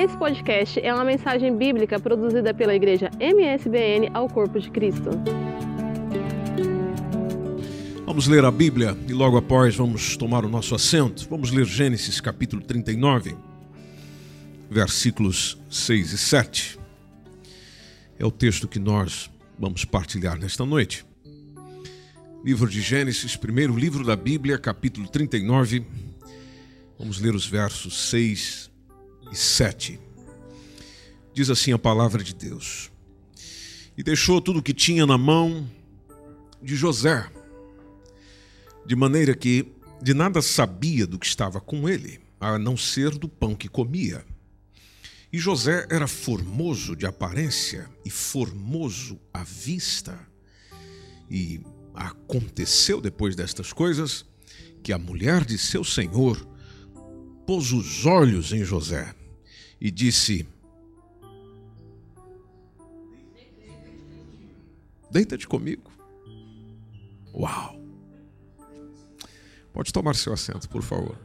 Esse podcast é uma mensagem bíblica produzida pela igreja MSBN ao Corpo de Cristo. Vamos ler a Bíblia e logo após vamos tomar o nosso assento. Vamos ler Gênesis capítulo 39, versículos 6 e 7. É o texto que nós vamos partilhar nesta noite. Livro de Gênesis, primeiro livro da Bíblia, capítulo 39. Vamos ler os versos 6 e 7. Diz assim a palavra de Deus: E deixou tudo o que tinha na mão de José, de maneira que de nada sabia do que estava com ele, a não ser do pão que comia. E José era formoso de aparência e formoso à vista. E Aconteceu depois destas coisas que a mulher de seu senhor pôs os olhos em José e disse: Deita-te comigo. Uau! Pode tomar seu assento, por favor.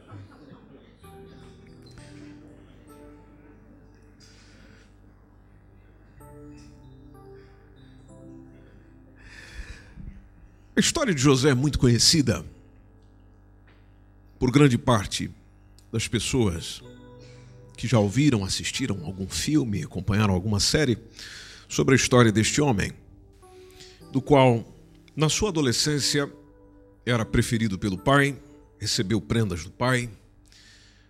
A história de José é muito conhecida por grande parte das pessoas que já ouviram, assistiram algum filme, acompanharam alguma série sobre a história deste homem, do qual, na sua adolescência, era preferido pelo pai, recebeu prendas do pai,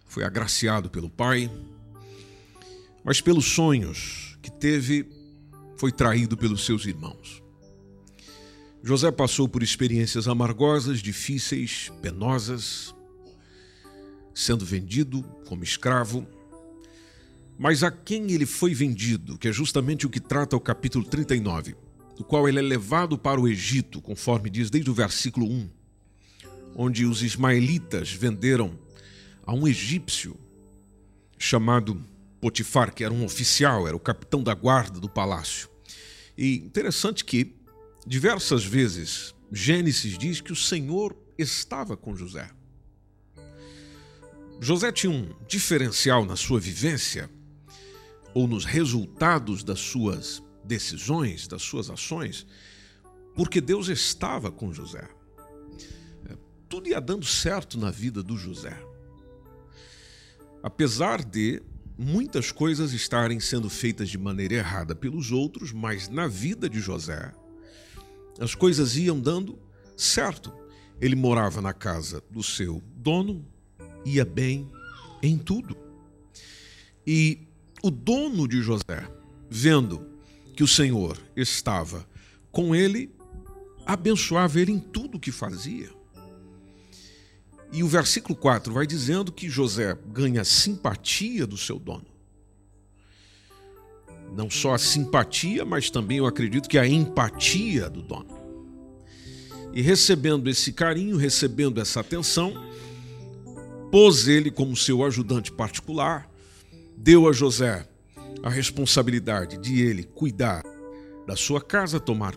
foi agraciado pelo pai, mas pelos sonhos que teve, foi traído pelos seus irmãos. José passou por experiências amargosas, difíceis, penosas, sendo vendido como escravo. Mas a quem ele foi vendido, que é justamente o que trata o capítulo 39, do qual ele é levado para o Egito, conforme diz desde o versículo 1, onde os ismaelitas venderam a um egípcio chamado Potifar, que era um oficial, era o capitão da guarda do palácio. E interessante que Diversas vezes, Gênesis diz que o Senhor estava com José. José tinha um diferencial na sua vivência ou nos resultados das suas decisões, das suas ações, porque Deus estava com José. É, tudo ia dando certo na vida do José. Apesar de muitas coisas estarem sendo feitas de maneira errada pelos outros, mas na vida de José, as coisas iam dando certo. Ele morava na casa do seu dono, ia bem em tudo. E o dono de José, vendo que o Senhor estava com ele, abençoava ele em tudo que fazia. E o versículo 4 vai dizendo que José ganha simpatia do seu dono. Não só a simpatia, mas também eu acredito que a empatia do dono. E recebendo esse carinho, recebendo essa atenção, pôs ele como seu ajudante particular, deu a José a responsabilidade de ele cuidar da sua casa, tomar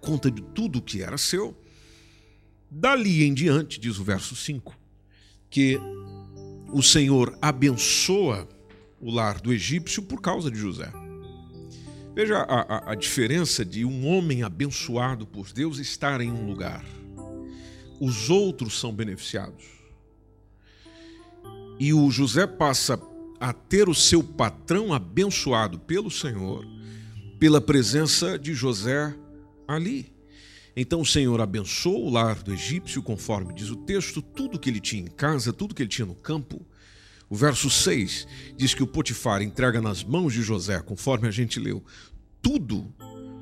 conta de tudo que era seu. Dali em diante, diz o verso 5, que o Senhor abençoa o lar do egípcio por causa de José. Veja a, a, a, diferença de um homem abençoado por Deus estar em um lugar. Os outros são beneficiados. E o José passa a ter o seu patrão abençoado pelo Senhor, pela presença de José ali. Então o Senhor abençoou o lar do egípcio, conforme diz o texto, tudo que ele tinha em casa, tudo que ele tinha no campo. O verso 6 diz que o Potifar entrega nas mãos de José, conforme a gente leu, tudo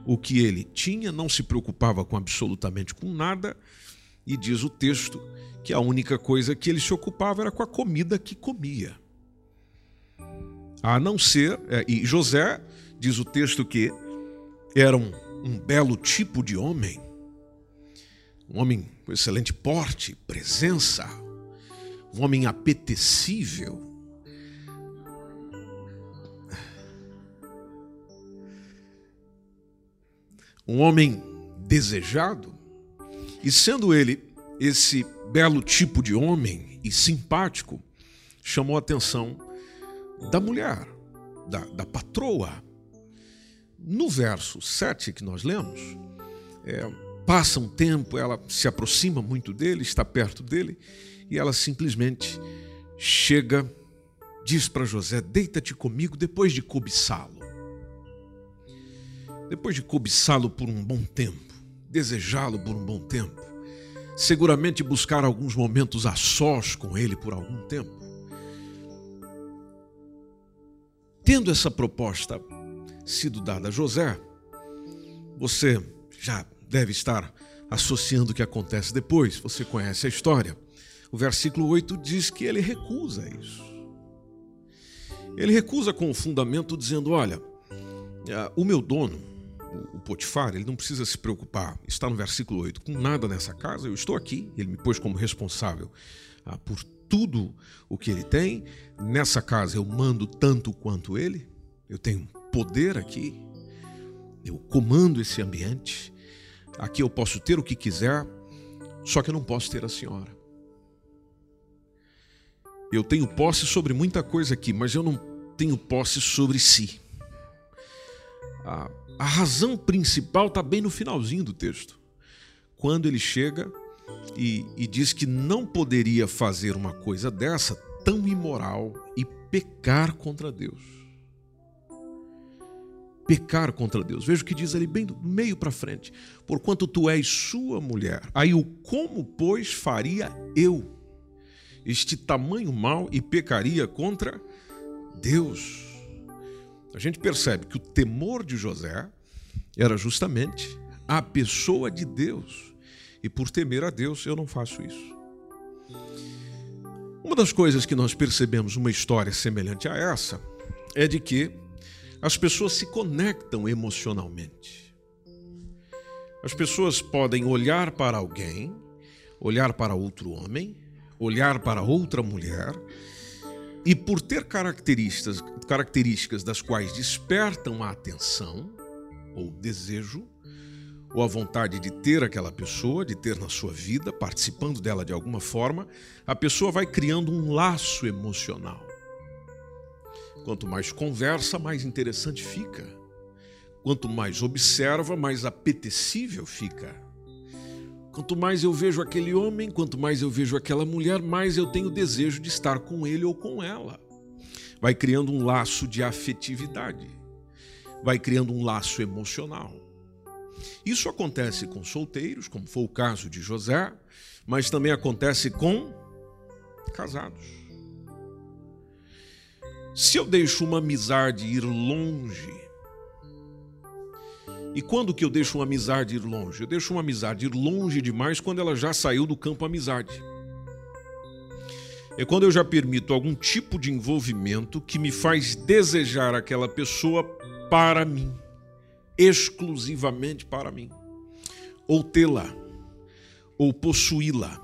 o que ele tinha, não se preocupava com absolutamente com nada, e diz o texto que a única coisa que ele se ocupava era com a comida que comia. A não ser, é, e José, diz o texto que era um, um belo tipo de homem, um homem com excelente porte, presença, um homem apetecível. Um homem desejado, e sendo ele esse belo tipo de homem e simpático, chamou a atenção da mulher, da, da patroa. No verso 7 que nós lemos, é, passa um tempo, ela se aproxima muito dele, está perto dele, e ela simplesmente chega, diz para José: Deita-te comigo depois de cobiçá-lo. Depois de cobiçá-lo por um bom tempo, desejá-lo por um bom tempo, seguramente buscar alguns momentos a sós com ele por algum tempo. Tendo essa proposta sido dada a José, você já deve estar associando o que acontece depois, você conhece a história. O versículo 8 diz que ele recusa isso. Ele recusa com o fundamento dizendo: Olha, ah, o meu dono, o Potifar, ele não precisa se preocupar, está no versículo 8, com nada nessa casa, eu estou aqui, ele me pôs como responsável ah, por tudo o que ele tem. Nessa casa eu mando tanto quanto ele, eu tenho poder aqui, eu comando esse ambiente, aqui eu posso ter o que quiser, só que eu não posso ter a senhora. Eu tenho posse sobre muita coisa aqui, mas eu não tenho posse sobre si. A, a razão principal está bem no finalzinho do texto. Quando ele chega e, e diz que não poderia fazer uma coisa dessa tão imoral e pecar contra Deus. Pecar contra Deus. Veja o que diz ali bem do meio para frente. Porquanto tu és sua mulher. Aí o como, pois, faria eu? este tamanho mal e pecaria contra Deus. A gente percebe que o temor de José era justamente a pessoa de Deus. E por temer a Deus, eu não faço isso. Uma das coisas que nós percebemos uma história semelhante a essa é de que as pessoas se conectam emocionalmente. As pessoas podem olhar para alguém, olhar para outro homem olhar para outra mulher e por ter características, características das quais despertam a atenção ou desejo, ou a vontade de ter aquela pessoa, de ter na sua vida, participando dela de alguma forma, a pessoa vai criando um laço emocional. Quanto mais conversa, mais interessante fica. Quanto mais observa, mais apetecível fica. Quanto mais eu vejo aquele homem, quanto mais eu vejo aquela mulher, mais eu tenho desejo de estar com ele ou com ela. Vai criando um laço de afetividade, vai criando um laço emocional. Isso acontece com solteiros, como foi o caso de José, mas também acontece com casados. Se eu deixo uma amizade ir longe, e quando que eu deixo uma amizade ir longe? Eu deixo uma amizade ir longe demais quando ela já saiu do campo amizade. É quando eu já permito algum tipo de envolvimento que me faz desejar aquela pessoa para mim, exclusivamente para mim, ou tê-la, ou possuí-la.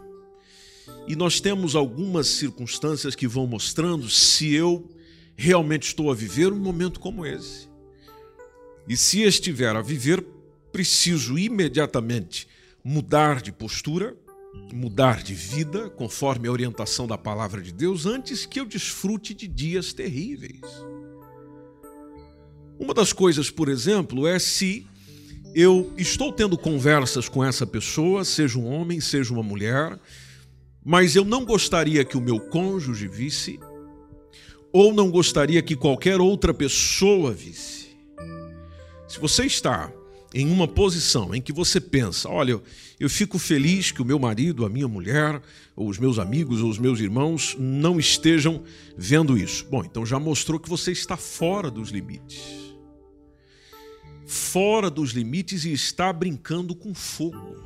E nós temos algumas circunstâncias que vão mostrando se eu realmente estou a viver um momento como esse. E se estiver a viver, preciso imediatamente mudar de postura, mudar de vida, conforme a orientação da palavra de Deus, antes que eu desfrute de dias terríveis. Uma das coisas, por exemplo, é se eu estou tendo conversas com essa pessoa, seja um homem, seja uma mulher, mas eu não gostaria que o meu cônjuge visse, ou não gostaria que qualquer outra pessoa visse. Se você está em uma posição em que você pensa, olha, eu fico feliz que o meu marido, a minha mulher, ou os meus amigos, ou os meus irmãos não estejam vendo isso. Bom, então já mostrou que você está fora dos limites. Fora dos limites e está brincando com fogo.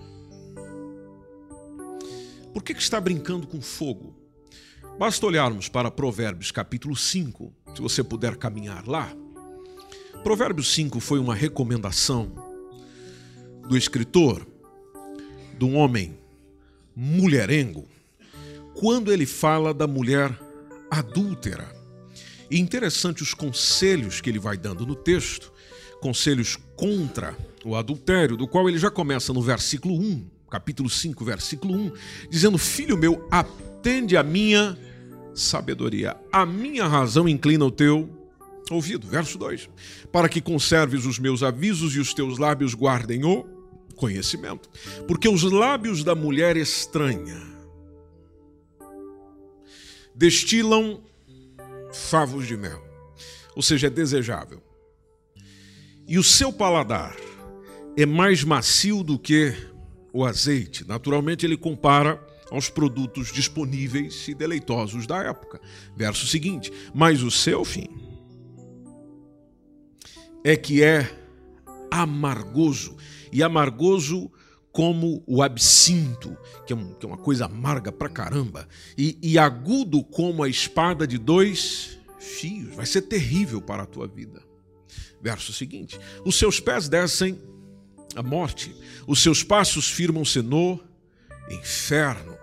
Por que, que está brincando com fogo? Basta olharmos para Provérbios capítulo 5, se você puder caminhar lá. Provérbios 5 foi uma recomendação do escritor, de um homem mulherengo, quando ele fala da mulher adúltera. E interessante os conselhos que ele vai dando no texto, conselhos contra o adultério, do qual ele já começa no versículo 1, capítulo 5, versículo 1, dizendo: Filho meu, atende a minha sabedoria, a minha razão inclina o teu ouvido. Verso 2: Para que conserves os meus avisos e os teus lábios guardem o conhecimento. Porque os lábios da mulher estranha destilam favos de mel, ou seja, é desejável. E o seu paladar é mais macio do que o azeite. Naturalmente, ele compara aos produtos disponíveis e deleitosos da época. Verso seguinte: Mas o seu fim é que é amargoso, e amargoso como o absinto, que é, um, que é uma coisa amarga pra caramba, e, e agudo como a espada de dois fios. Vai ser terrível para a tua vida. Verso seguinte: Os seus pés descem a morte, os seus passos firmam-se no inferno.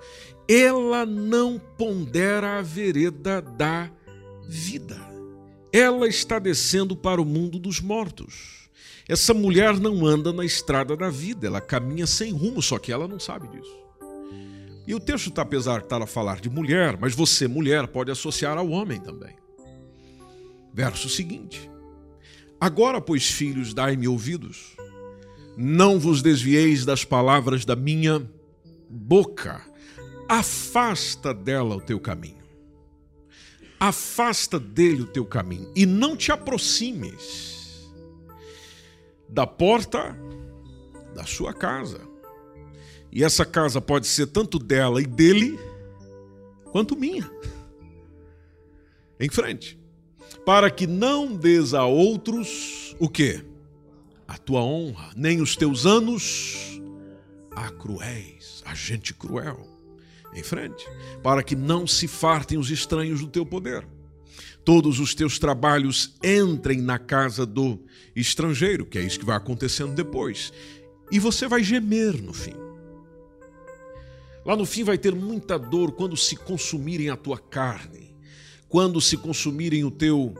Ela não pondera a vereda da vida. Ela está descendo para o mundo dos mortos. Essa mulher não anda na estrada da vida, ela caminha sem rumo, só que ela não sabe disso. E o texto está, apesar de estar a falar de mulher, mas você, mulher, pode associar ao homem também. Verso seguinte: Agora, pois, filhos, dai-me ouvidos, não vos desvieis das palavras da minha boca, afasta dela o teu caminho. Afasta dele o teu caminho e não te aproximes da porta da sua casa. E essa casa pode ser tanto dela e dele, quanto minha. Em frente. Para que não des a outros o quê? a tua honra, nem os teus anos a cruéis, a gente cruel. Em frente, para que não se fartem os estranhos do teu poder. Todos os teus trabalhos entrem na casa do estrangeiro, que é isso que vai acontecendo depois. E você vai gemer no fim. Lá no fim vai ter muita dor quando se consumirem a tua carne, quando se consumirem o teu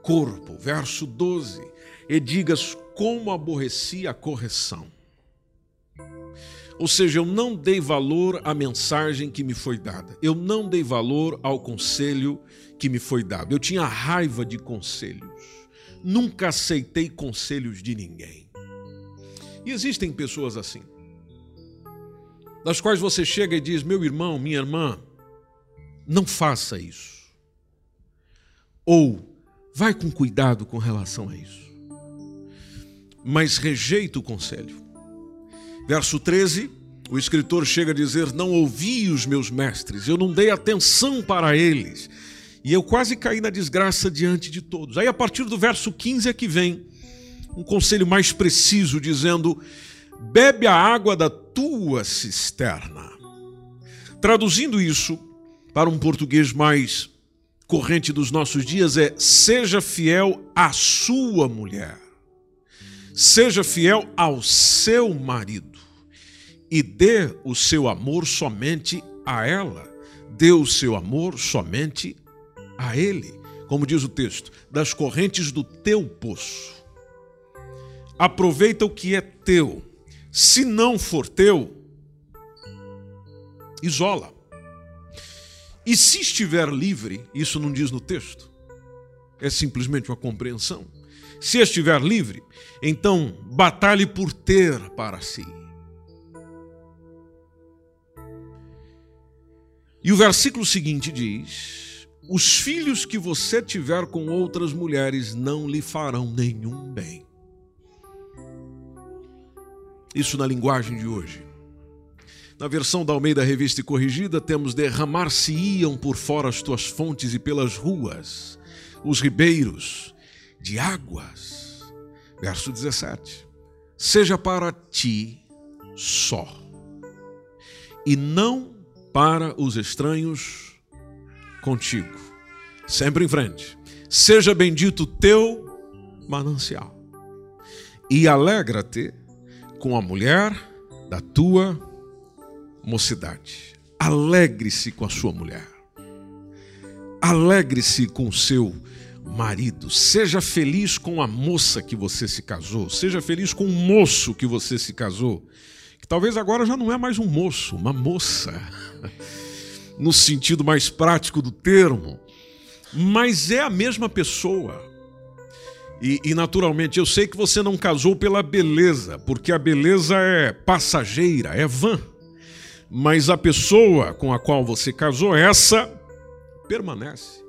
corpo. Verso 12. E digas como aborreci a correção. Ou seja, eu não dei valor à mensagem que me foi dada. Eu não dei valor ao conselho que me foi dado. Eu tinha raiva de conselhos. Nunca aceitei conselhos de ninguém. E existem pessoas assim, das quais você chega e diz: meu irmão, minha irmã, não faça isso. Ou vai com cuidado com relação a isso mas rejeita o conselho. Verso 13, o escritor chega a dizer: Não ouvi os meus mestres, eu não dei atenção para eles, e eu quase caí na desgraça diante de todos. Aí, a partir do verso 15 é que vem um conselho mais preciso, dizendo: Bebe a água da tua cisterna. Traduzindo isso para um português mais corrente dos nossos dias, é: Seja fiel à sua mulher Seja fiel ao seu marido e dê o seu amor somente a ela. Dê o seu amor somente a ele. Como diz o texto, das correntes do teu poço. Aproveita o que é teu. Se não for teu, isola. E se estiver livre, isso não diz no texto, é simplesmente uma compreensão se estiver livre, então batalhe por ter para si. E o versículo seguinte diz: Os filhos que você tiver com outras mulheres não lhe farão nenhum bem. Isso na linguagem de hoje. Na versão da Almeida Revista e Corrigida, temos derramar-se-iam por fora as tuas fontes e pelas ruas, os ribeiros, de águas. Verso 17: Seja para ti só, e não para os estranhos contigo. Sempre em frente. Seja bendito teu manancial, e alegra-te com a mulher da tua mocidade. Alegre-se com a sua mulher. Alegre-se com o seu marido, seja feliz com a moça que você se casou, seja feliz com o moço que você se casou, que talvez agora já não é mais um moço, uma moça, no sentido mais prático do termo, mas é a mesma pessoa. E, e, naturalmente eu sei que você não casou pela beleza, porque a beleza é passageira, é vã. Mas a pessoa com a qual você casou, essa permanece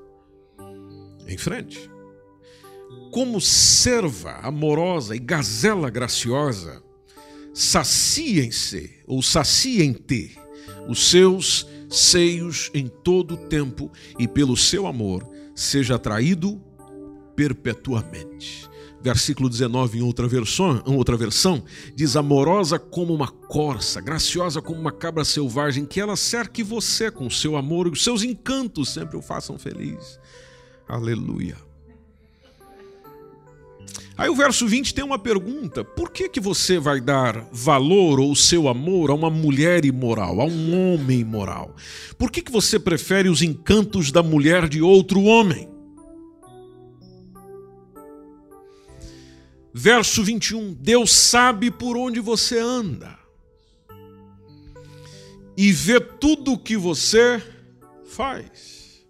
em frente. Como serva amorosa e gazela graciosa, saciem-se ou saciem-te os seus seios em todo o tempo e pelo seu amor seja atraído perpetuamente. Versículo 19, em outra versão, em outra versão, diz: Amorosa como uma corça, graciosa como uma cabra selvagem, que ela cerque você com seu amor e os seus encantos sempre o façam feliz. Aleluia. Aí o verso 20 tem uma pergunta: por que, que você vai dar valor ou seu amor a uma mulher imoral, a um homem imoral? Por que, que você prefere os encantos da mulher de outro homem? Verso 21: Deus sabe por onde você anda e vê tudo o que você faz.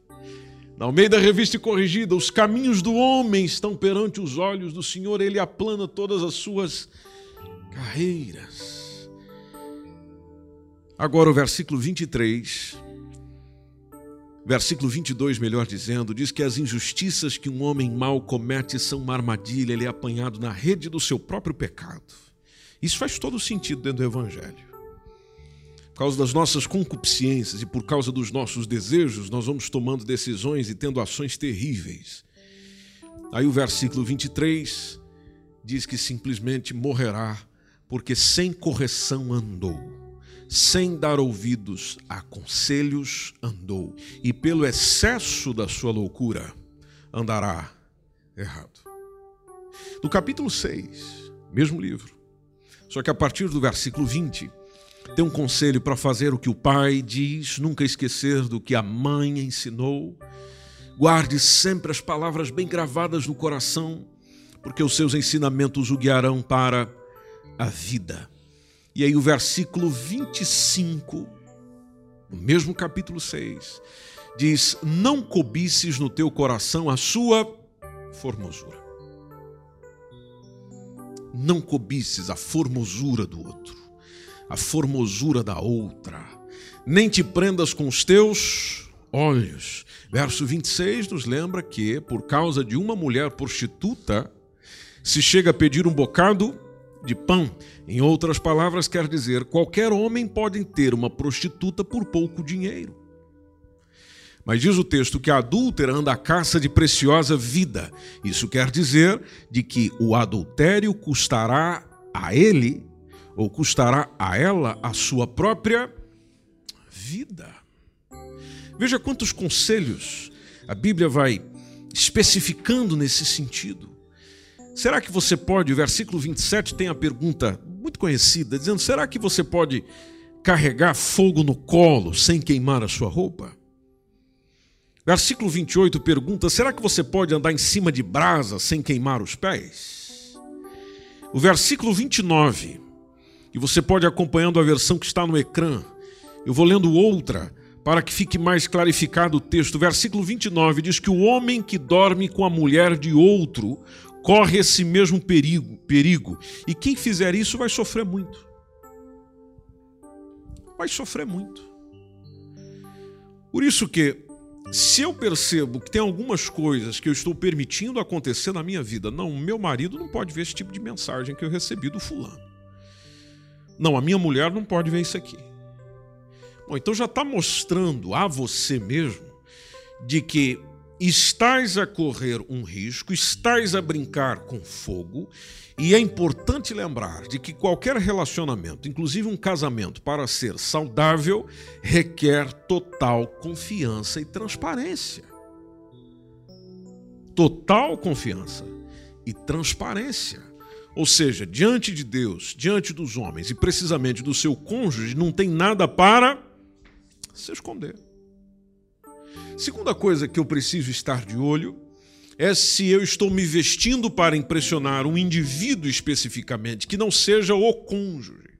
Na meio da revista corrigida, os caminhos do homem estão perante os olhos do Senhor, ele aplana todas as suas carreiras. Agora o versículo 23 Versículo 22, melhor dizendo, diz que as injustiças que um homem mau comete são uma armadilha, ele é apanhado na rede do seu próprio pecado. Isso faz todo sentido dentro do Evangelho. Por causa das nossas concupiscências e por causa dos nossos desejos, nós vamos tomando decisões e tendo ações terríveis. Aí o versículo 23 diz que simplesmente morrerá, porque sem correção andou sem dar ouvidos a conselhos andou, e pelo excesso da sua loucura andará errado. No capítulo 6, mesmo livro, só que a partir do versículo 20, tem um conselho para fazer o que o pai diz, nunca esquecer do que a mãe ensinou. Guarde sempre as palavras bem gravadas no coração, porque os seus ensinamentos o guiarão para a vida. E aí o versículo 25, no mesmo capítulo 6, diz: Não cobices no teu coração a sua formosura. Não cobices a formosura do outro, a formosura da outra. Nem te prendas com os teus olhos. Verso 26 nos lembra que, por causa de uma mulher prostituta, se chega a pedir um bocado de pão. Em outras palavras, quer dizer, qualquer homem pode ter uma prostituta por pouco dinheiro. Mas diz o texto que a adúltera anda à caça de preciosa vida. Isso quer dizer de que o adultério custará a ele ou custará a ela a sua própria vida. Veja quantos conselhos a Bíblia vai especificando nesse sentido. Será que você pode, o versículo 27 tem a pergunta muito conhecida, dizendo: será que você pode carregar fogo no colo sem queimar a sua roupa? Versículo 28 pergunta: será que você pode andar em cima de brasa sem queimar os pés? O versículo 29, e você pode acompanhando a versão que está no ecrã, eu vou lendo outra para que fique mais clarificado o texto. Versículo 29 diz que o homem que dorme com a mulher de outro corre esse mesmo perigo, perigo. E quem fizer isso vai sofrer muito. Vai sofrer muito. Por isso que se eu percebo que tem algumas coisas que eu estou permitindo acontecer na minha vida, não, meu marido não pode ver esse tipo de mensagem que eu recebi do fulano. Não, a minha mulher não pode ver isso aqui. Bom, então já está mostrando a você mesmo de que estás a correr um risco, estás a brincar com fogo, e é importante lembrar de que qualquer relacionamento, inclusive um casamento, para ser saudável, requer total confiança e transparência. Total confiança e transparência. Ou seja, diante de Deus, diante dos homens e precisamente do seu cônjuge, não tem nada para se esconder. Segunda coisa que eu preciso estar de olho é se eu estou me vestindo para impressionar um indivíduo especificamente, que não seja o cônjuge.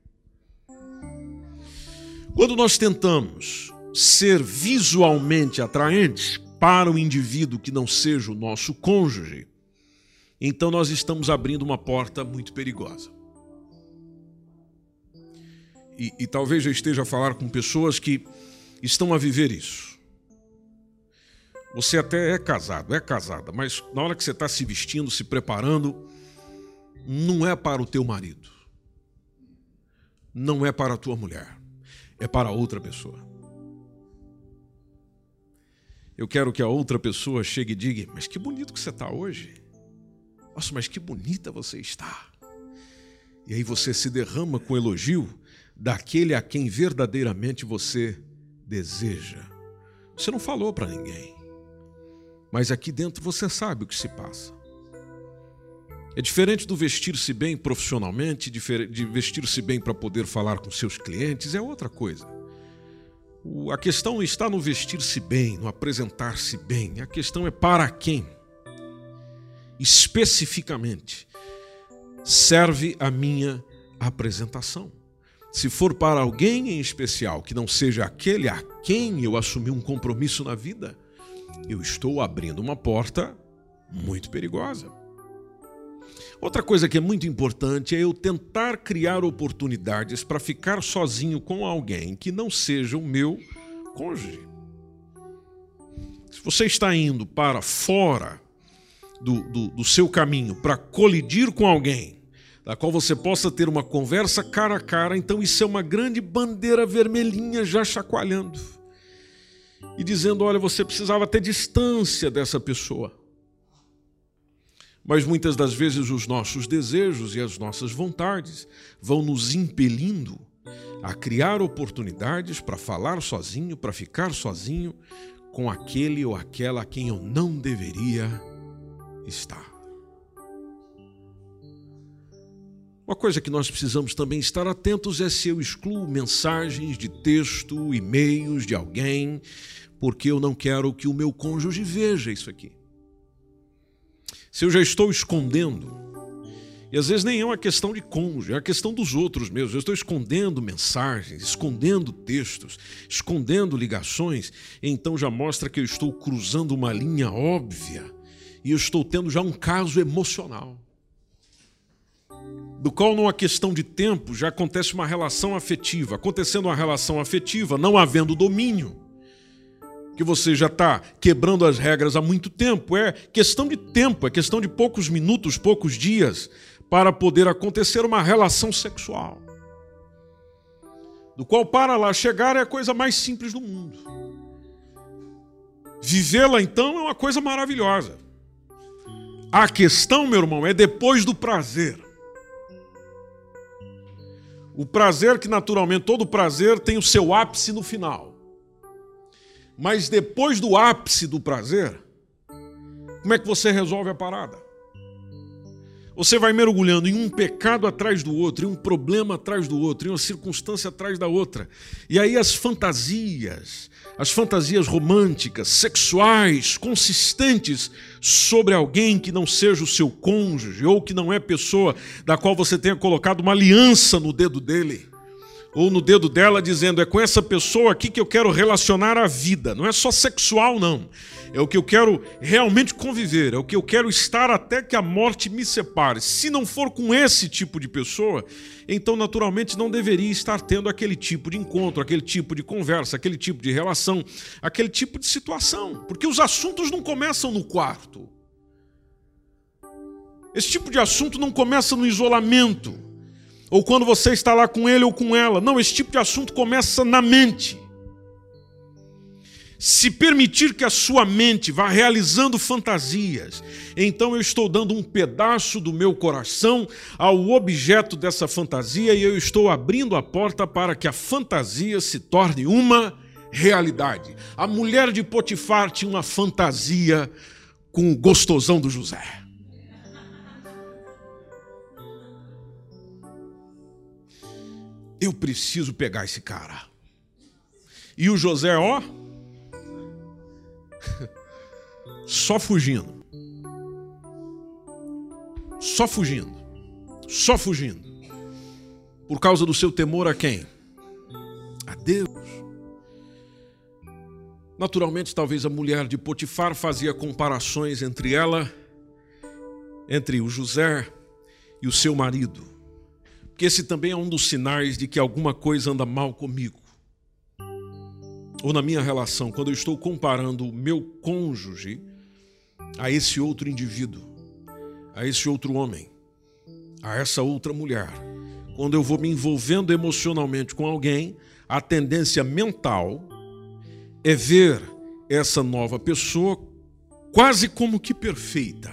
Quando nós tentamos ser visualmente atraentes para o indivíduo que não seja o nosso cônjuge, então nós estamos abrindo uma porta muito perigosa. E, e talvez eu esteja a falar com pessoas que estão a viver isso. Você até é casado, é casada, mas na hora que você está se vestindo, se preparando, não é para o teu marido, não é para a tua mulher, é para outra pessoa. Eu quero que a outra pessoa chegue e diga: Mas que bonito que você está hoje. Nossa, mas que bonita você está. E aí você se derrama com elogio daquele a quem verdadeiramente você deseja. Você não falou para ninguém, mas aqui dentro você sabe o que se passa. É diferente do vestir-se bem profissionalmente, de vestir-se bem para poder falar com seus clientes, é outra coisa. A questão não está no vestir-se bem, no apresentar-se bem, a questão é para quem. Especificamente, serve a minha apresentação. Se for para alguém em especial que não seja aquele a quem eu assumi um compromisso na vida, eu estou abrindo uma porta muito perigosa. Outra coisa que é muito importante é eu tentar criar oportunidades para ficar sozinho com alguém que não seja o meu cônjuge. Se você está indo para fora do, do, do seu caminho para colidir com alguém, da qual você possa ter uma conversa cara a cara, então isso é uma grande bandeira vermelhinha já chacoalhando e dizendo: olha, você precisava ter distância dessa pessoa. Mas muitas das vezes os nossos desejos e as nossas vontades vão nos impelindo a criar oportunidades para falar sozinho, para ficar sozinho com aquele ou aquela a quem eu não deveria estar. Uma coisa que nós precisamos também estar atentos é se eu excluo mensagens de texto, e-mails de alguém, porque eu não quero que o meu cônjuge veja isso aqui se eu já estou escondendo, e às vezes nem é uma questão de cônjuge, é uma questão dos outros mesmo. Eu estou escondendo mensagens, escondendo textos, escondendo ligações, então já mostra que eu estou cruzando uma linha óbvia e eu estou tendo já um caso emocional. Do qual, numa questão de tempo, já acontece uma relação afetiva. Acontecendo uma relação afetiva, não havendo domínio que você já está quebrando as regras há muito tempo. É questão de tempo, é questão de poucos minutos, poucos dias, para poder acontecer uma relação sexual. Do qual, para lá chegar, é a coisa mais simples do mundo. Vivê-la, então, é uma coisa maravilhosa. A questão, meu irmão, é depois do prazer. O prazer que, naturalmente, todo prazer tem o seu ápice no final. Mas depois do ápice do prazer, como é que você resolve a parada? Você vai mergulhando em um pecado atrás do outro, em um problema atrás do outro, em uma circunstância atrás da outra. E aí as fantasias, as fantasias românticas, sexuais, consistentes sobre alguém que não seja o seu cônjuge ou que não é pessoa da qual você tenha colocado uma aliança no dedo dele ou no dedo dela dizendo: é com essa pessoa aqui que eu quero relacionar a vida. Não é só sexual, não. É o que eu quero realmente conviver, é o que eu quero estar até que a morte me separe. Se não for com esse tipo de pessoa, então naturalmente não deveria estar tendo aquele tipo de encontro, aquele tipo de conversa, aquele tipo de relação, aquele tipo de situação. Porque os assuntos não começam no quarto. Esse tipo de assunto não começa no isolamento ou quando você está lá com ele ou com ela. Não, esse tipo de assunto começa na mente. Se permitir que a sua mente vá realizando fantasias, então eu estou dando um pedaço do meu coração ao objeto dessa fantasia e eu estou abrindo a porta para que a fantasia se torne uma realidade. A mulher de Potifar tinha uma fantasia com o gostosão do José. Eu preciso pegar esse cara. E o José, ó, só fugindo. Só fugindo. Só fugindo. Por causa do seu temor a quem? A Deus. Naturalmente, talvez a mulher de Potifar fazia comparações entre ela entre o José e o seu marido. Porque esse também é um dos sinais de que alguma coisa anda mal comigo. Ou na minha relação, quando eu estou comparando o meu cônjuge a esse outro indivíduo, a esse outro homem, a essa outra mulher. Quando eu vou me envolvendo emocionalmente com alguém, a tendência mental é ver essa nova pessoa quase como que perfeita.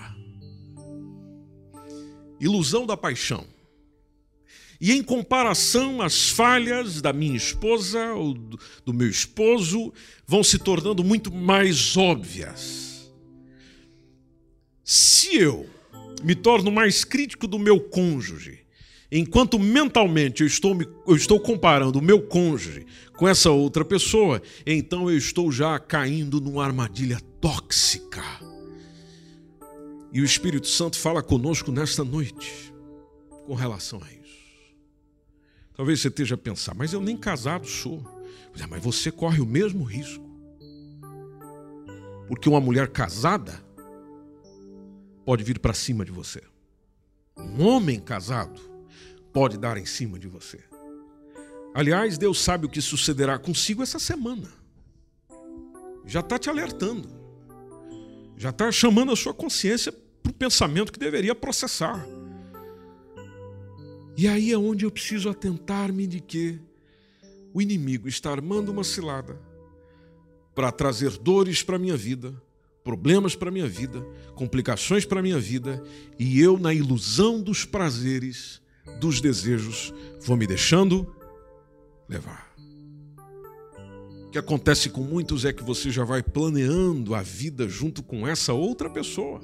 Ilusão da paixão. E em comparação, as falhas da minha esposa ou do meu esposo vão se tornando muito mais óbvias. Se eu me torno mais crítico do meu cônjuge, enquanto mentalmente eu estou, me, eu estou comparando o meu cônjuge com essa outra pessoa, então eu estou já caindo numa armadilha tóxica. E o Espírito Santo fala conosco nesta noite com relação a isso. Talvez você esteja a pensar, mas eu nem casado sou. Mas você corre o mesmo risco. Porque uma mulher casada pode vir para cima de você. Um homem casado pode dar em cima de você. Aliás, Deus sabe o que sucederá consigo essa semana. Já está te alertando. Já está chamando a sua consciência para o pensamento que deveria processar. E aí é onde eu preciso atentar-me de que o inimigo está armando uma cilada para trazer dores para a minha vida, problemas para a minha vida, complicações para a minha vida, e eu, na ilusão dos prazeres, dos desejos, vou me deixando levar. O que acontece com muitos é que você já vai planeando a vida junto com essa outra pessoa.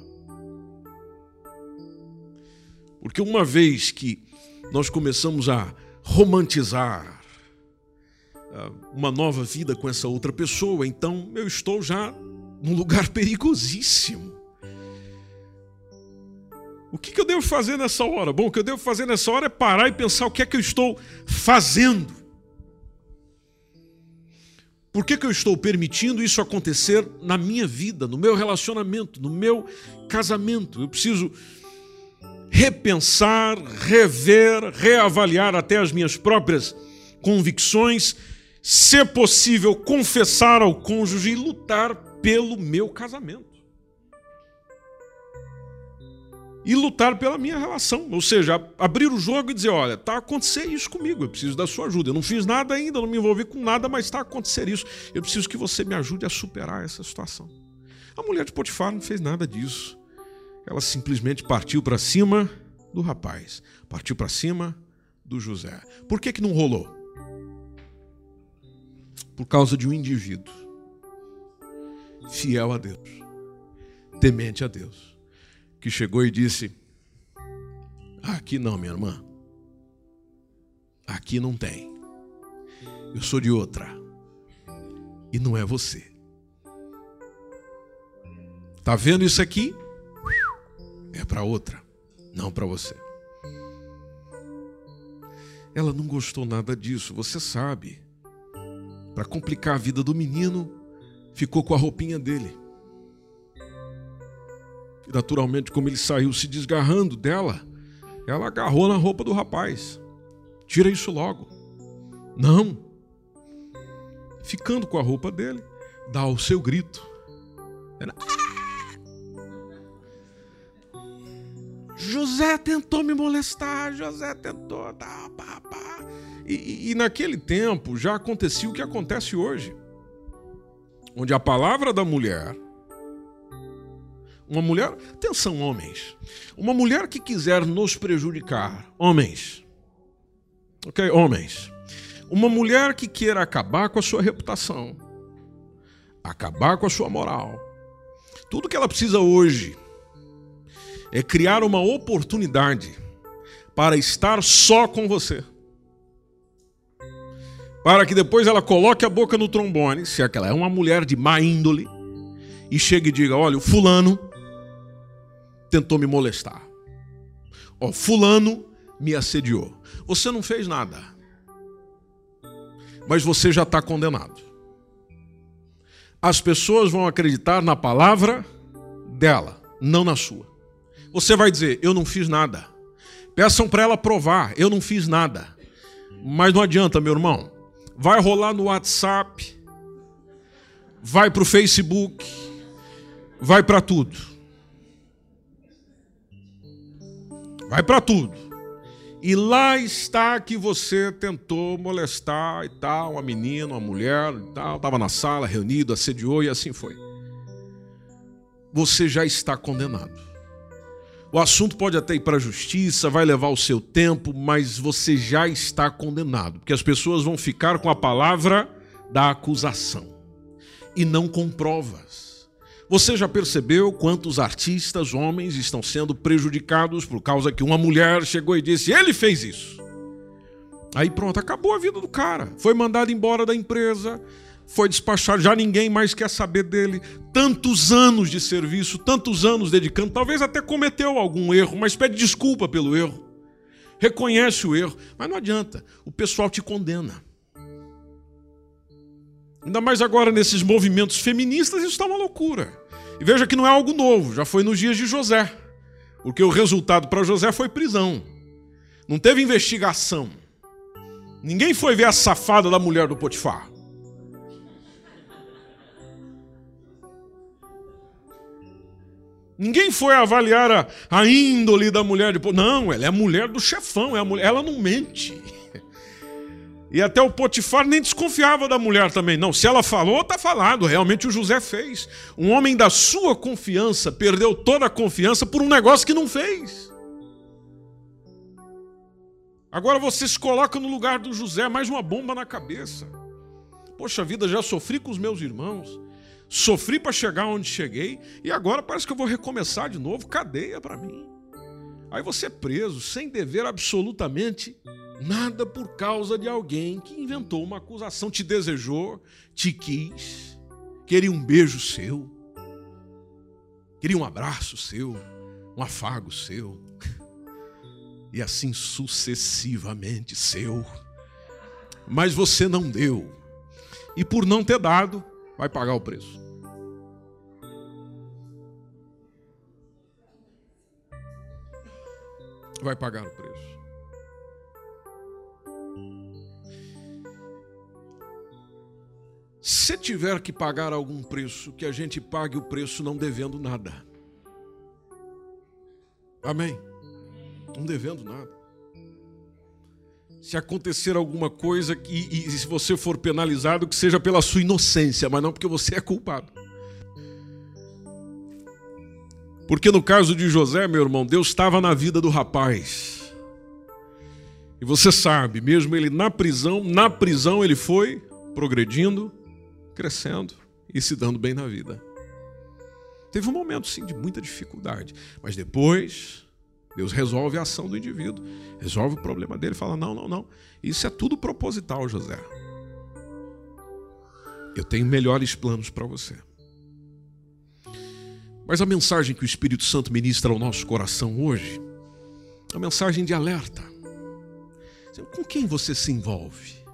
Porque uma vez que nós começamos a romantizar ah, uma nova vida com essa outra pessoa, então eu estou já num lugar perigosíssimo. O que, eu devo fazer nessa hora? Bom, o que eu devo fazer nessa hora é parar e pensar o que é que eu estou fazendo. Por que, que eu estou permitindo isso acontecer na minha vida, no meu relacionamento, no meu casamento? Eu preciso repensar, rever, reavaliar até as minhas próprias convicções, se possível, confessar ao cônjuge e lutar pelo meu casamento. E lutar pela minha relação, ou seja, abrir o jogo e dizer: olha, está a acontecer isso comigo, eu preciso da sua ajuda. Eu não fiz nada ainda, não me envolvi com nada, mas está a acontecer isso. Eu preciso que você me ajude a superar essa situação. A mulher de Potifar não fez nada disso. Ela simplesmente partiu para cima do rapaz, partiu para cima do José. Por que, que não rolou? Por causa de um indivíduo fiel a Deus, temente a Deus, que chegou e disse: Aqui não, minha irmã. Aqui não tem. Eu sou de outra. E não é você. Tá vendo isso aqui? É para outra, não para você. Ela não gostou nada disso, você sabe. Para complicar a vida do menino, ficou com a roupinha dele. E naturalmente, como ele saiu se desgarrando dela, ela agarrou na roupa do rapaz. Tira isso logo. Não. Ficando com a roupa dele, dá o seu grito. Era... José tentou me molestar, José tentou, tá, pá, pá. E, e naquele tempo já acontecia o que acontece hoje, onde a palavra da mulher, uma mulher, atenção, homens, uma mulher que quiser nos prejudicar, homens, ok, homens, uma mulher que queira acabar com a sua reputação, acabar com a sua moral, tudo que ela precisa hoje é criar uma oportunidade para estar só com você. Para que depois ela coloque a boca no trombone, se aquela é uma mulher de má índole, e chegue e diga: Olha, o fulano tentou me molestar. Ó, fulano me assediou. Você não fez nada, mas você já está condenado. As pessoas vão acreditar na palavra dela, não na sua. Você vai dizer: Eu não fiz nada. Peçam para ela provar: Eu não fiz nada. Mas não adianta, meu irmão. Vai rolar no WhatsApp, vai para o Facebook, vai para tudo. Vai para tudo. E lá está que você tentou molestar e tal, uma menina, uma mulher e tal, estava na sala, reunido, assediou e assim foi. Você já está condenado. O assunto pode até ir para a justiça, vai levar o seu tempo, mas você já está condenado, porque as pessoas vão ficar com a palavra da acusação e não com provas. Você já percebeu quantos artistas, homens, estão sendo prejudicados por causa que uma mulher chegou e disse: ele fez isso? Aí pronto, acabou a vida do cara. Foi mandado embora da empresa, foi despachado, já ninguém mais quer saber dele. Tantos anos de serviço, tantos anos dedicando, talvez até cometeu algum erro, mas pede desculpa pelo erro. Reconhece o erro, mas não adianta, o pessoal te condena. Ainda mais agora nesses movimentos feministas, isso está uma loucura. E veja que não é algo novo, já foi nos dias de José. Porque o resultado para José foi prisão. Não teve investigação. Ninguém foi ver a safada da mulher do Potifar. Ninguém foi avaliar a, a índole da mulher de Potifar. Não, ela é a mulher do chefão, é a mulher, ela não mente. E até o Potifar nem desconfiava da mulher também. Não, se ela falou, está falado. Realmente o José fez. Um homem da sua confiança perdeu toda a confiança por um negócio que não fez. Agora você se coloca no lugar do José, mais uma bomba na cabeça. Poxa vida, já sofri com os meus irmãos. Sofri para chegar onde cheguei e agora parece que eu vou recomeçar de novo. Cadeia para mim. Aí você é preso sem dever absolutamente Nada por causa de alguém que inventou uma acusação, te desejou, te quis, queria um beijo seu, queria um abraço seu, um afago seu, e assim sucessivamente seu. Mas você não deu, e por não ter dado, vai pagar o preço. Vai pagar o preço. Se tiver que pagar algum preço, que a gente pague o preço não devendo nada. Amém? Não devendo nada. Se acontecer alguma coisa e, e se você for penalizado, que seja pela sua inocência, mas não porque você é culpado. Porque no caso de José, meu irmão, Deus estava na vida do rapaz. E você sabe, mesmo ele na prisão, na prisão ele foi progredindo, crescendo e se dando bem na vida. Teve um momento, sim, de muita dificuldade, mas depois Deus resolve a ação do indivíduo, resolve o problema dele, fala: não, não, não, isso é tudo proposital, José. Eu tenho melhores planos para você. Mas a mensagem que o Espírito Santo ministra ao nosso coração hoje é uma mensagem de alerta. Com quem você se envolve?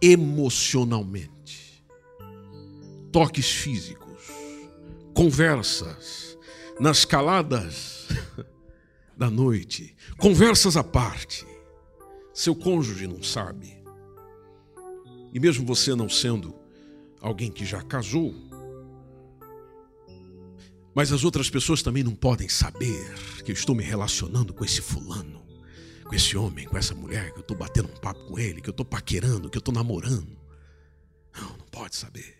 emocionalmente. Toques físicos, conversas nas caladas da noite, conversas à parte. Seu cônjuge não sabe. E mesmo você não sendo alguém que já casou, mas as outras pessoas também não podem saber que eu estou me relacionando com esse fulano com esse homem, com essa mulher, que eu estou batendo um papo com ele, que eu estou paquerando, que eu estou namorando. Não, não pode saber.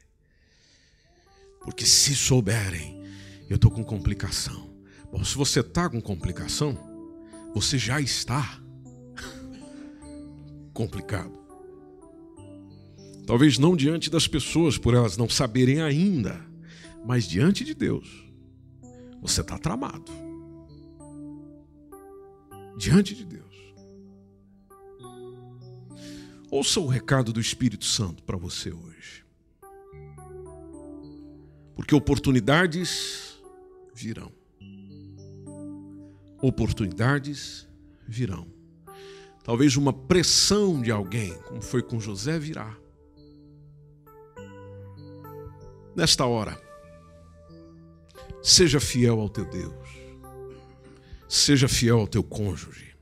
Porque se souberem, eu estou com complicação. Se você está com complicação, você já está complicado. Talvez não diante das pessoas, por elas não saberem ainda, mas diante de Deus, você está tramado. Diante de Deus. Ouça o recado do Espírito Santo para você hoje. Porque oportunidades virão. Oportunidades virão. Talvez uma pressão de alguém, como foi com José, virá. Nesta hora, seja fiel ao teu Deus. Seja fiel ao teu cônjuge.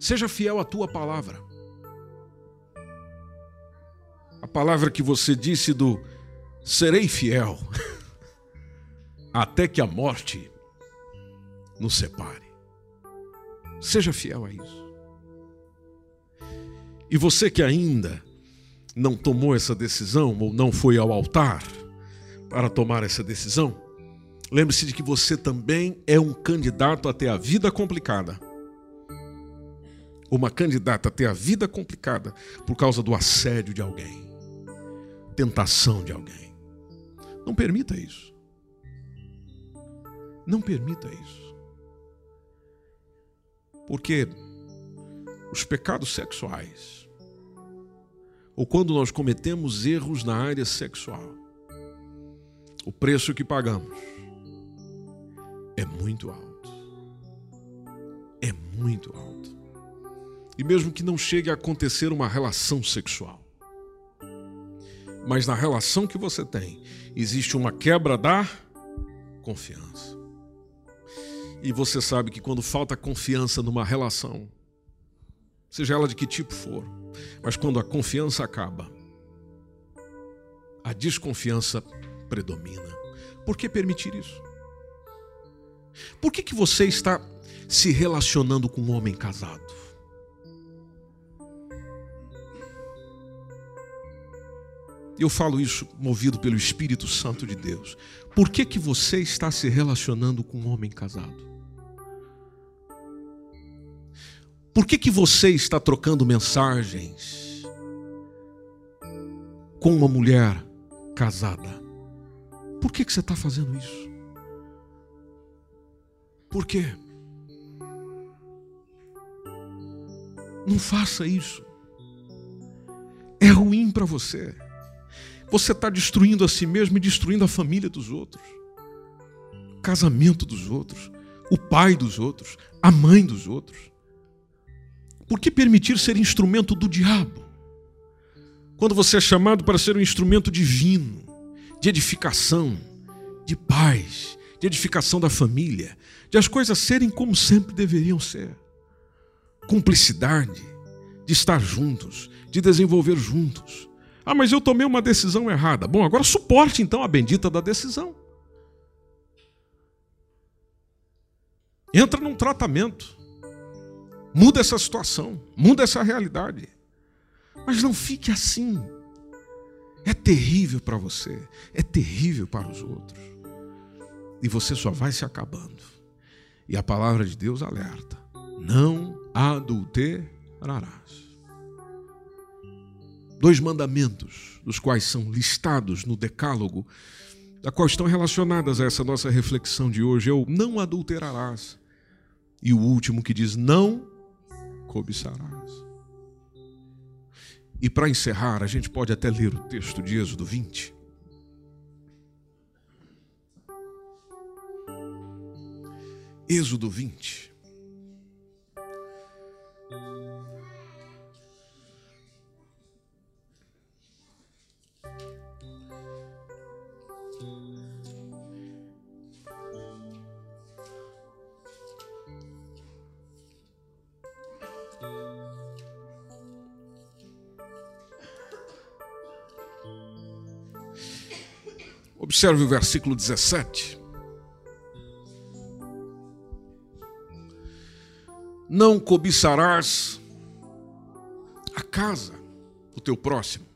Seja fiel à tua palavra. A palavra que você disse do serei fiel até que a morte nos separe. Seja fiel a isso. E você que ainda não tomou essa decisão ou não foi ao altar para tomar essa decisão, lembre-se de que você também é um candidato a ter a vida complicada. Uma candidata a ter a vida complicada por causa do assédio de alguém, tentação de alguém. Não permita isso. Não permita isso. Porque os pecados sexuais, ou quando nós cometemos erros na área sexual, o preço que pagamos é muito alto. É muito alto. E mesmo que não chegue a acontecer uma relação sexual, mas na relação que você tem, existe uma quebra da confiança. E você sabe que quando falta confiança numa relação, seja ela de que tipo for, mas quando a confiança acaba, a desconfiança predomina. Por que permitir isso? Por que, que você está se relacionando com um homem casado? Eu falo isso movido pelo Espírito Santo de Deus. Por que, que você está se relacionando com um homem casado? Por que, que você está trocando mensagens com uma mulher casada? Por que, que você está fazendo isso? Por quê? Não faça isso. É ruim para você. Você está destruindo a si mesmo e destruindo a família dos outros, o casamento dos outros, o pai dos outros, a mãe dos outros. Por que permitir ser instrumento do diabo? Quando você é chamado para ser um instrumento divino, de edificação, de paz, de edificação da família, de as coisas serem como sempre deveriam ser. Cumplicidade, de estar juntos, de desenvolver juntos, ah, mas eu tomei uma decisão errada. Bom, agora suporte então a bendita da decisão. Entra num tratamento. Muda essa situação, muda essa realidade. Mas não fique assim. É terrível para você, é terrível para os outros. E você só vai se acabando. E a palavra de Deus alerta: não adulterarás dois mandamentos, dos quais são listados no Decálogo, da qual estão relacionadas a essa nossa reflexão de hoje, é o não adulterarás. E o último que diz não cobiçarás. E para encerrar, a gente pode até ler o texto de Êxodo 20. Êxodo 20. Observe o versículo 17. Não cobiçarás a casa do teu próximo.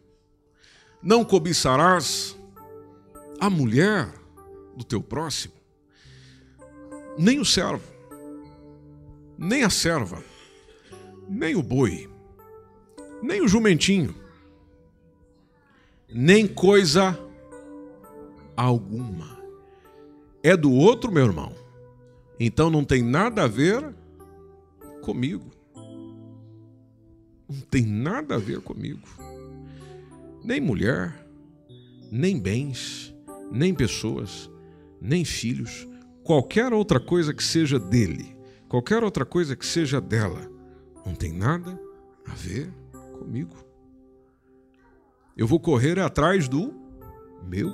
Não cobiçarás a mulher do teu próximo. Nem o servo, nem a serva, nem o boi, nem o jumentinho, nem coisa alguma. É do outro, meu irmão. Então não tem nada a ver comigo. Não tem nada a ver comigo. Nem mulher, nem bens, nem pessoas, nem filhos, qualquer outra coisa que seja dele, qualquer outra coisa que seja dela, não tem nada a ver comigo. Eu vou correr atrás do meu.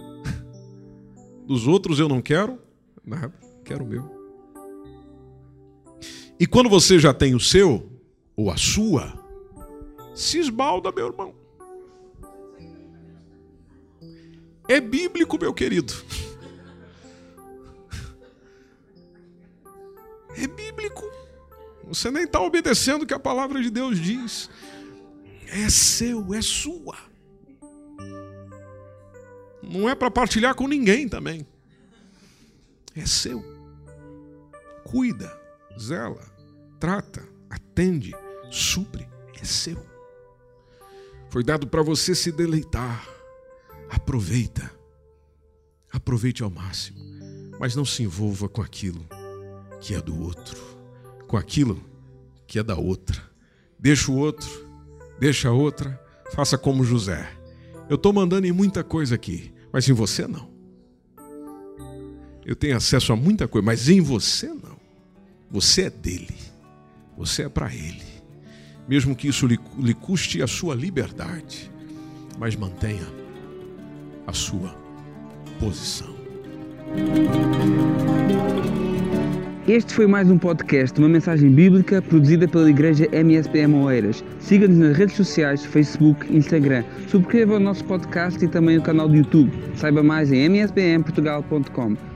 Dos outros eu não quero nada, quero o meu. E quando você já tem o seu, ou a sua, se esbalda, meu irmão. É bíblico, meu querido. É bíblico. Você nem está obedecendo o que a palavra de Deus diz. É seu, é sua. Não é para partilhar com ninguém também. É seu. Cuida, zela, trata, atende, supre. É seu. Foi dado para você se deleitar. Aproveita. Aproveite ao máximo. Mas não se envolva com aquilo que é do outro. Com aquilo que é da outra. Deixa o outro, deixa a outra, faça como José. Eu estou mandando em muita coisa aqui, mas em você não. Eu tenho acesso a muita coisa, mas em você não. Você é dele. Você é para ele. Mesmo que isso lhe, custe a sua liberdade, mas mantenha a sua posição. Este foi mais um podcast, uma mensagem bíblica produzida pela Igreja MSPM Oeiras. Siga-nos nas redes sociais, Facebook, Instagram. Subscreva o nosso podcast e também o canal do YouTube. Saiba mais em mspmportugal.com.